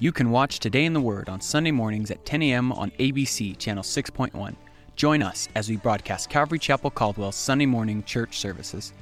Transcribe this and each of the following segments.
You can watch Today in the Word on Sunday mornings at 10 a.m. on ABC Channel 6.1. Join us as we broadcast Calvary Chapel Caldwell's Sunday morning church services,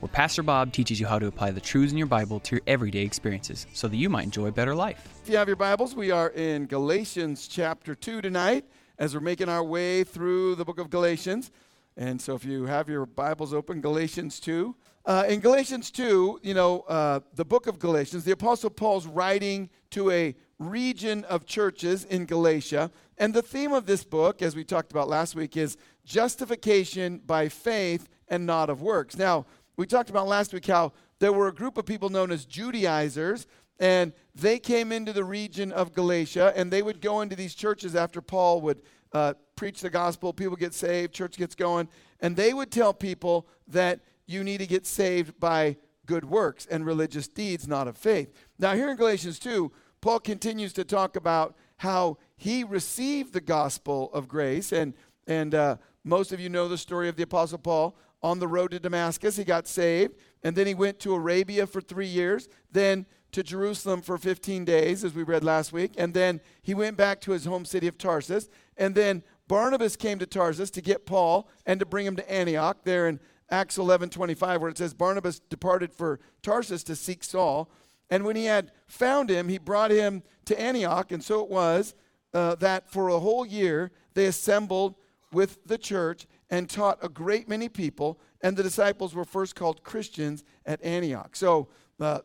where Pastor Bob teaches you how to apply the truths in your Bible to your everyday experiences so that you might enjoy a better life. If you have your Bibles, we are in Galatians chapter 2 tonight as we're making our way through the book of Galatians. And so if you have your Bibles open, Galatians 2. Uh, in Galatians 2, you know, uh, the book of Galatians, the Apostle Paul's writing to a region of churches in Galatia. And the theme of this book, as we talked about last week, is justification by faith and not of works. Now, we talked about last week how there were a group of people known as Judaizers, and they came into the region of Galatia, and they would go into these churches after Paul would uh, preach the gospel, people get saved, church gets going, and they would tell people that you need to get saved by good works and religious deeds, not of faith. Now, here in Galatians 2, Paul continues to talk about how he received the gospel of grace. And, and uh, most of you know the story of the Apostle Paul on the road to Damascus. He got saved, and then he went to Arabia for three years, then to Jerusalem for 15 days, as we read last week, and then he went back to his home city of Tarsus. And then Barnabas came to Tarsus to get Paul and to bring him to Antioch, there in Acts 11 25, where it says, Barnabas departed for Tarsus to seek Saul. And when he had found him, he brought him to Antioch. And so it was uh, that for a whole year they assembled with the church and taught a great many people. And the disciples were first called Christians at Antioch. So uh,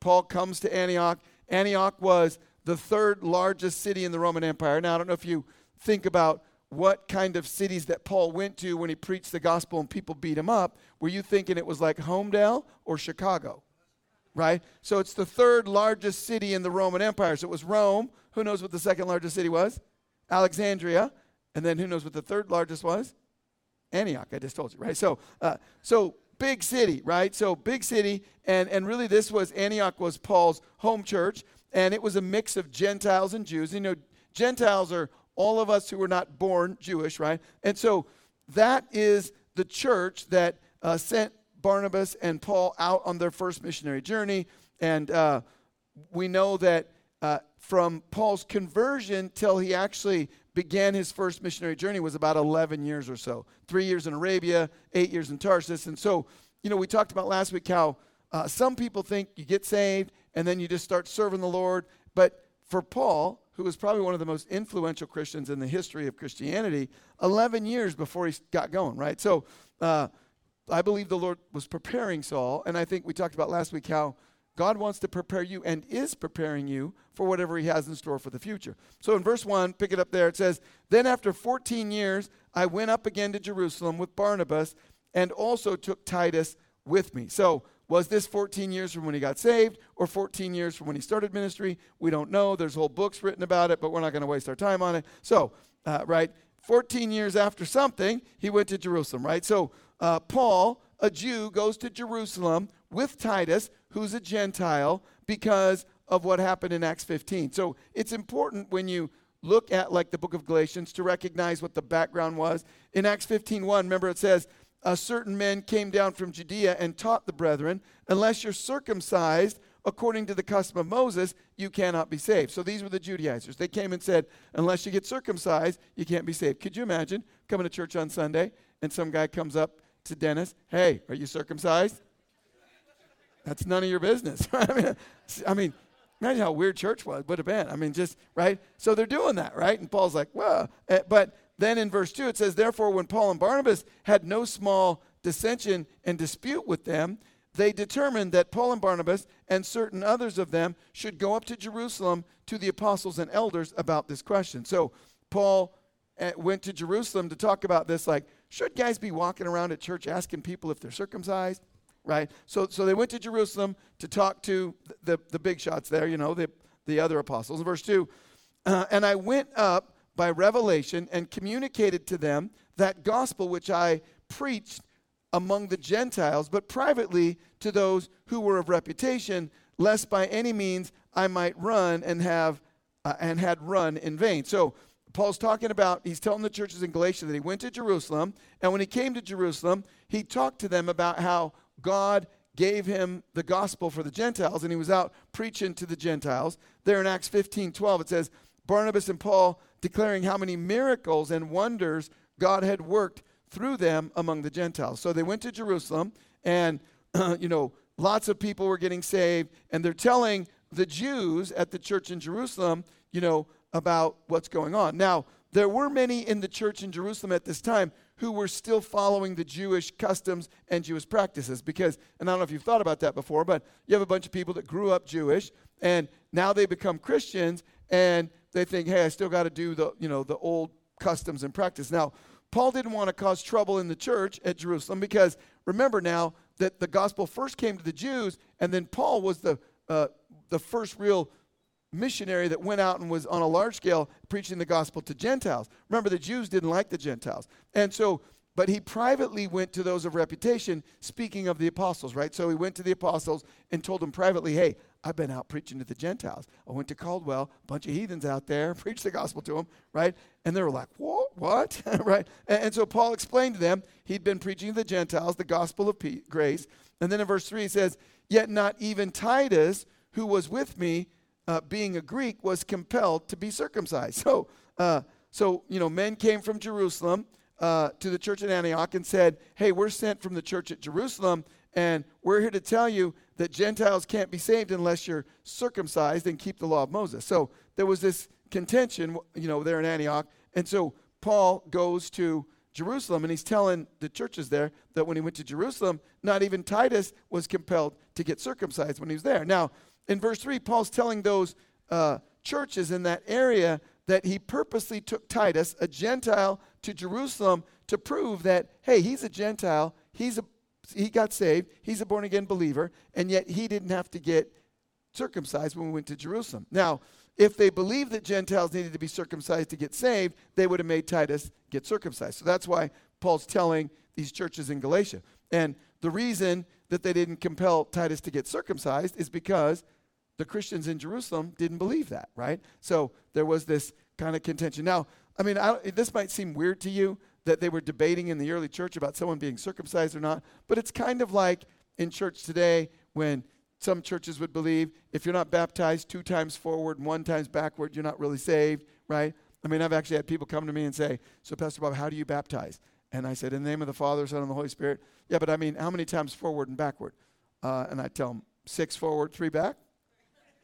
Paul comes to Antioch. Antioch was the third largest city in the Roman Empire. Now, I don't know if you think about what kind of cities that Paul went to when he preached the gospel and people beat him up, were you thinking it was like Homedale or Chicago? Right? So it's the third largest city in the Roman Empire. So it was Rome. Who knows what the second largest city was? Alexandria. And then who knows what the third largest was? Antioch. I just told you, right? So, uh, so big city, right? So big city, and and really this was Antioch was Paul's home church, and it was a mix of Gentiles and Jews. You know, Gentiles are all of us who were not born Jewish, right? And so that is the church that uh, sent Barnabas and Paul out on their first missionary journey. And uh, we know that uh, from Paul's conversion till he actually began his first missionary journey was about 11 years or so. Three years in Arabia, eight years in Tarsus. And so, you know, we talked about last week how uh, some people think you get saved and then you just start serving the Lord. But for Paul, who was probably one of the most influential Christians in the history of Christianity, 11 years before he got going, right? So uh, I believe the Lord was preparing Saul, and I think we talked about last week how God wants to prepare you and is preparing you for whatever he has in store for the future. So in verse 1, pick it up there, it says, Then after 14 years, I went up again to Jerusalem with Barnabas and also took Titus with me. So was this 14 years from when he got saved or 14 years from when he started ministry? We don't know. There's whole books written about it, but we're not going to waste our time on it. So, uh, right, 14 years after something, he went to Jerusalem, right? So, uh, Paul, a Jew, goes to Jerusalem with Titus, who's a Gentile, because of what happened in Acts 15. So, it's important when you look at like the book of Galatians to recognize what the background was. In Acts 15:1, remember it says, a certain men came down from Judea and taught the brethren, unless you're circumcised according to the custom of Moses, you cannot be saved. So these were the Judaizers. They came and said, unless you get circumcised, you can't be saved. Could you imagine coming to church on Sunday and some guy comes up to Dennis, hey, are you circumcised? That's none of your business. I mean, I mean, imagine how weird church was, would have been. I mean, just, right? So they're doing that, right? And Paul's like, well, eh, but then in verse 2, it says, Therefore, when Paul and Barnabas had no small dissension and dispute with them, they determined that Paul and Barnabas and certain others of them should go up to Jerusalem to the apostles and elders about this question. So Paul eh, went to Jerusalem to talk about this like, should guys be walking around at church asking people if they're circumcised? Right? So, so they went to Jerusalem to talk to the, the, big shots there, you know, the, the other apostles. Verse 2, uh, and I went up by revelation and communicated to them that gospel which I preached among the Gentiles, but privately to those who were of reputation, lest by any means I might run and have uh, and had run in vain. So Paul's talking about, he's telling the churches in Galatia that he went to Jerusalem, and when he came to Jerusalem, he talked to them about how God gave him the gospel for the Gentiles, and he was out preaching to the Gentiles. There in Acts 15 12, it says, Barnabas and Paul declaring how many miracles and wonders God had worked through them among the Gentiles. So they went to Jerusalem, and, you know, lots of people were getting saved, and they're telling the Jews at the church in Jerusalem, you know, about what's going on. Now, there were many in the church in Jerusalem at this time who were still following the Jewish customs and Jewish practices. Because, and I don't know if you've thought about that before, but you have a bunch of people that grew up Jewish and now they become Christians and they think, hey, I still got to do the, you know, the old customs and practice. Now, Paul didn't want to cause trouble in the church at Jerusalem because remember now that the gospel first came to the Jews and then Paul was the uh, the first real missionary that went out and was on a large scale preaching the gospel to Gentiles. Remember, the Jews didn't like the Gentiles. And so, but he privately went to those of reputation, speaking of the apostles, right? So he went to the apostles and told them privately, hey, I've been out preaching to the Gentiles. I went to Caldwell, a bunch of heathens out there, preached the gospel to them, right? And they were like, what? What? right? And, and, so Paul explained to them he'd been preaching to the Gentiles the gospel of peace, grace. And then in verse 3 he says, Yet not even Titus, who was with me, uh, being a Greek, was compelled to be circumcised. So, uh, so you know, men came from Jerusalem uh, to the church at Antioch and said, "Hey, we're sent from the church at Jerusalem, and we're here to tell you that Gentiles can't be saved unless you're circumcised and keep the law of Moses." So there was this contention, you know, there in Antioch, and so Paul goes to Jerusalem, and he's telling the churches there that when he went to Jerusalem, not even Titus was compelled to get circumcised when he was there. Now, in verse 3, Paul's telling those uh, churches in that area that he purposely took Titus, a Gentile, to Jerusalem to prove that, hey, he's a Gentile, he's a, he got saved, he's a born again believer, and yet he didn't have to get circumcised when we went to Jerusalem. Now, if they believed that Gentiles needed to be circumcised to get saved, they would have made Titus get circumcised. So that's why Paul's telling these churches in Galatia. And the reason that they didn't compel Titus to get circumcised is because the Christians in Jerusalem didn't believe that, right? So there was this kind of contention. Now, I mean, I, this might seem weird to you that they were debating in the early church about someone being circumcised or not, but it's kind of like in church today when some churches would believe if you're not baptized two times forward and one times backward, you're not really saved, right? I mean, I've actually had people come to me and say, So, Pastor Bob, how do you baptize? And I said, In the name of the Father, Son, and the Holy Spirit. Yeah, but I mean, how many times forward and backward? Uh, and I tell them, Six forward, three back.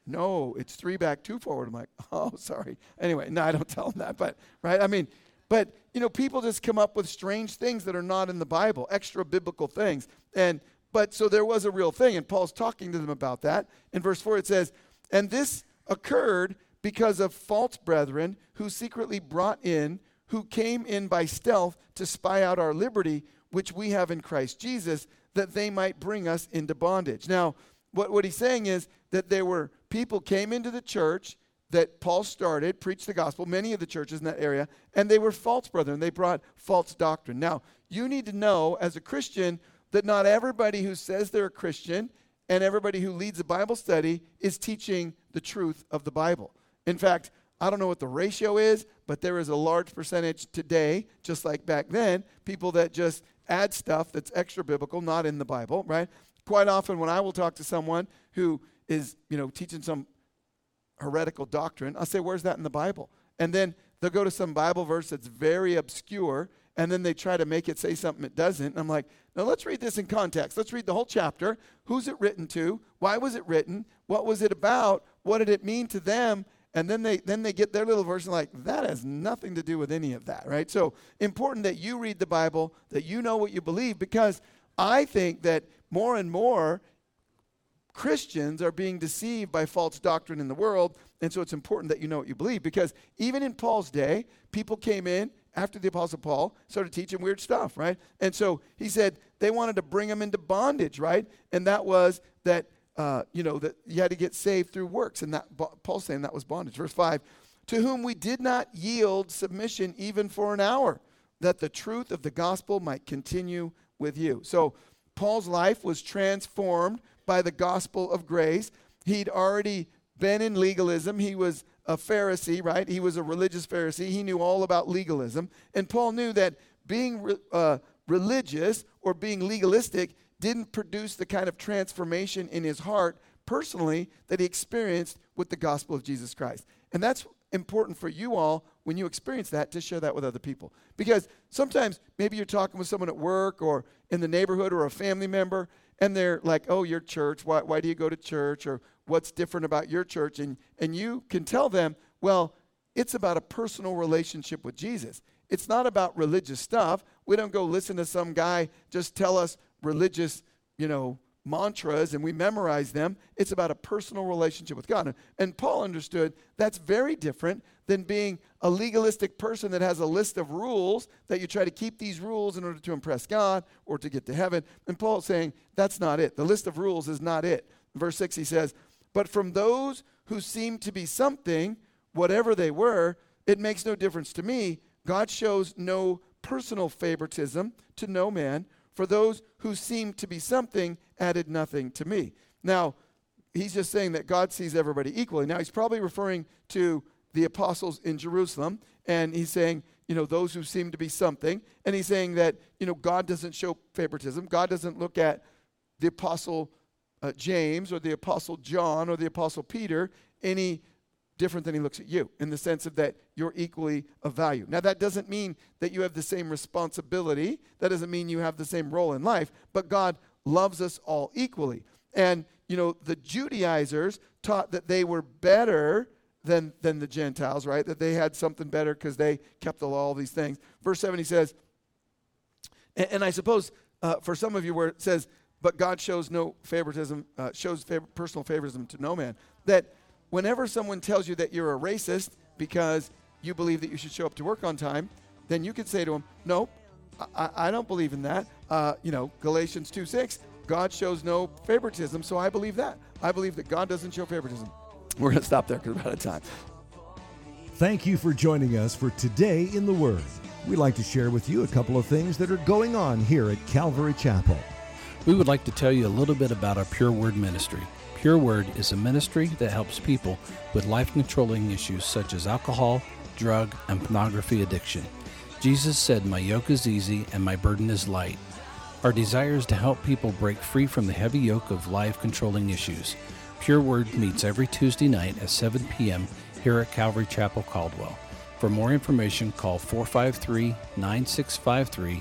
No, it's three back, two forward. I'm like, oh, sorry. Anyway, no, I don't tell them that, but, right? I mean, but, you know, people just come up with strange things that are not in the Bible, extra biblical things. And, but so there was a real thing, and Paul's talking to them about that. In verse 4, it says, And this occurred because of false brethren who secretly brought in, who came in by stealth to spy out our liberty, which we have in Christ Jesus, that they might bring us into bondage. Now, what, what he's saying is that there were people came into the church that Paul started, preached the gospel, many of the churches in that area, and they were false brethren. They brought false doctrine. Now, you need to know as a Christian that not everybody who says they're a Christian and everybody who leads a Bible study is teaching the truth of the Bible. In fact, I don't know what the ratio is, but there is a large percentage today, just like back then, people that just add stuff that's extra biblical, not in the Bible, right? Quite often, when I will talk to someone who is, you know, teaching some heretical doctrine, I'll say, Where's that in the Bible? And then they'll go to some Bible verse that's very obscure, and then they try to make it say something it doesn't. And I'm like, now let's read this in context. Let's read the whole chapter. Who's it written to? Why was it written? What was it about? What did it mean to them? And then they then they get their little version like that has nothing to do with any of that, right? So important that you read the Bible, that you know what you believe, because I think that more and more Christians are being deceived by false doctrine in the world. And so it's important that you know what you believe because even in Paul's day, people came in after the Apostle Paul started teaching weird stuff, right? And so he said they wanted to bring him into bondage, right? And that was that, uh, you know, that you had to get saved through works. And that Paul's saying that was bondage. Verse 5 to whom we did not yield submission even for an hour, that the truth of the gospel might continue with you. So, Paul's life was transformed by the gospel of grace. He'd already been in legalism. He was a Pharisee, right? He was a religious Pharisee. He knew all about legalism. And Paul knew that being uh, religious or being legalistic didn't produce the kind of transformation in his heart personally that he experienced with the gospel of Jesus Christ. And that's important for you all when you experience that to share that with other people. Because sometimes maybe you're talking with someone at work or in the neighborhood or a family member, and they're like, oh, your church, why, why do you go to church? Or what's different about your church? And, and you can tell them, well, it's about a personal relationship with Jesus. It's not about religious stuff. We don't go listen to some guy just tell us religious, you know, mantras and we memorize them. It's about a personal relationship with God. And Paul understood that's very different than being a legalistic person that has a list of rules that you try to keep these rules in order to impress God or to get to heaven. And Paul's saying that's not it. The list of rules is not it. Verse 6, he says, But from those who seem to be something, whatever they were, it makes no difference to me. God shows no personal favoritism to no man for those who seem to be something added nothing to me. Now, he's just saying that God sees everybody equally. Now, he's probably referring to the apostles in Jerusalem, and he's saying, you know, those who seem to be something. And he's saying that, you know, God doesn't show favoritism. God doesn't look at the apostle uh, James or the apostle John or the apostle Peter any different than he looks at you in the sense of that you're equally of value. Now, that doesn't mean that you have the same responsibility, that doesn't mean you have the same role in life, but God loves us all equally. And, you know, the Judaizers taught that they were better than, than the Gentiles, right? That they had something better because they kept the law, all these things. Verse 7, he says, and, and I suppose uh, for some of you where it says, but God shows no favoritism, uh, shows favor- personal favoritism to no man, that whenever someone tells you that you're a racist because you believe that you should show up to work on time, then you could say to them, no, I, I don't believe in that. Uh, you know, Galatians 2 6, God shows no favoritism, so I believe that. I believe that God doesn't show favoritism. We're going to stop there because we're out of time. Thank you for joining us for Today in the Word. We'd like to share with you a couple of things that are going on here at Calvary Chapel. We would like to tell you a little bit about our Pure Word ministry. Pure Word is a ministry that helps people with life controlling issues such as alcohol, drug, and pornography addiction. Jesus said, My yoke is easy and my burden is light. Our desire is to help people break free from the heavy yoke of life controlling issues. Pure Word meets every Tuesday night at 7 p.m. here at Calvary Chapel Caldwell. For more information, call 453 9653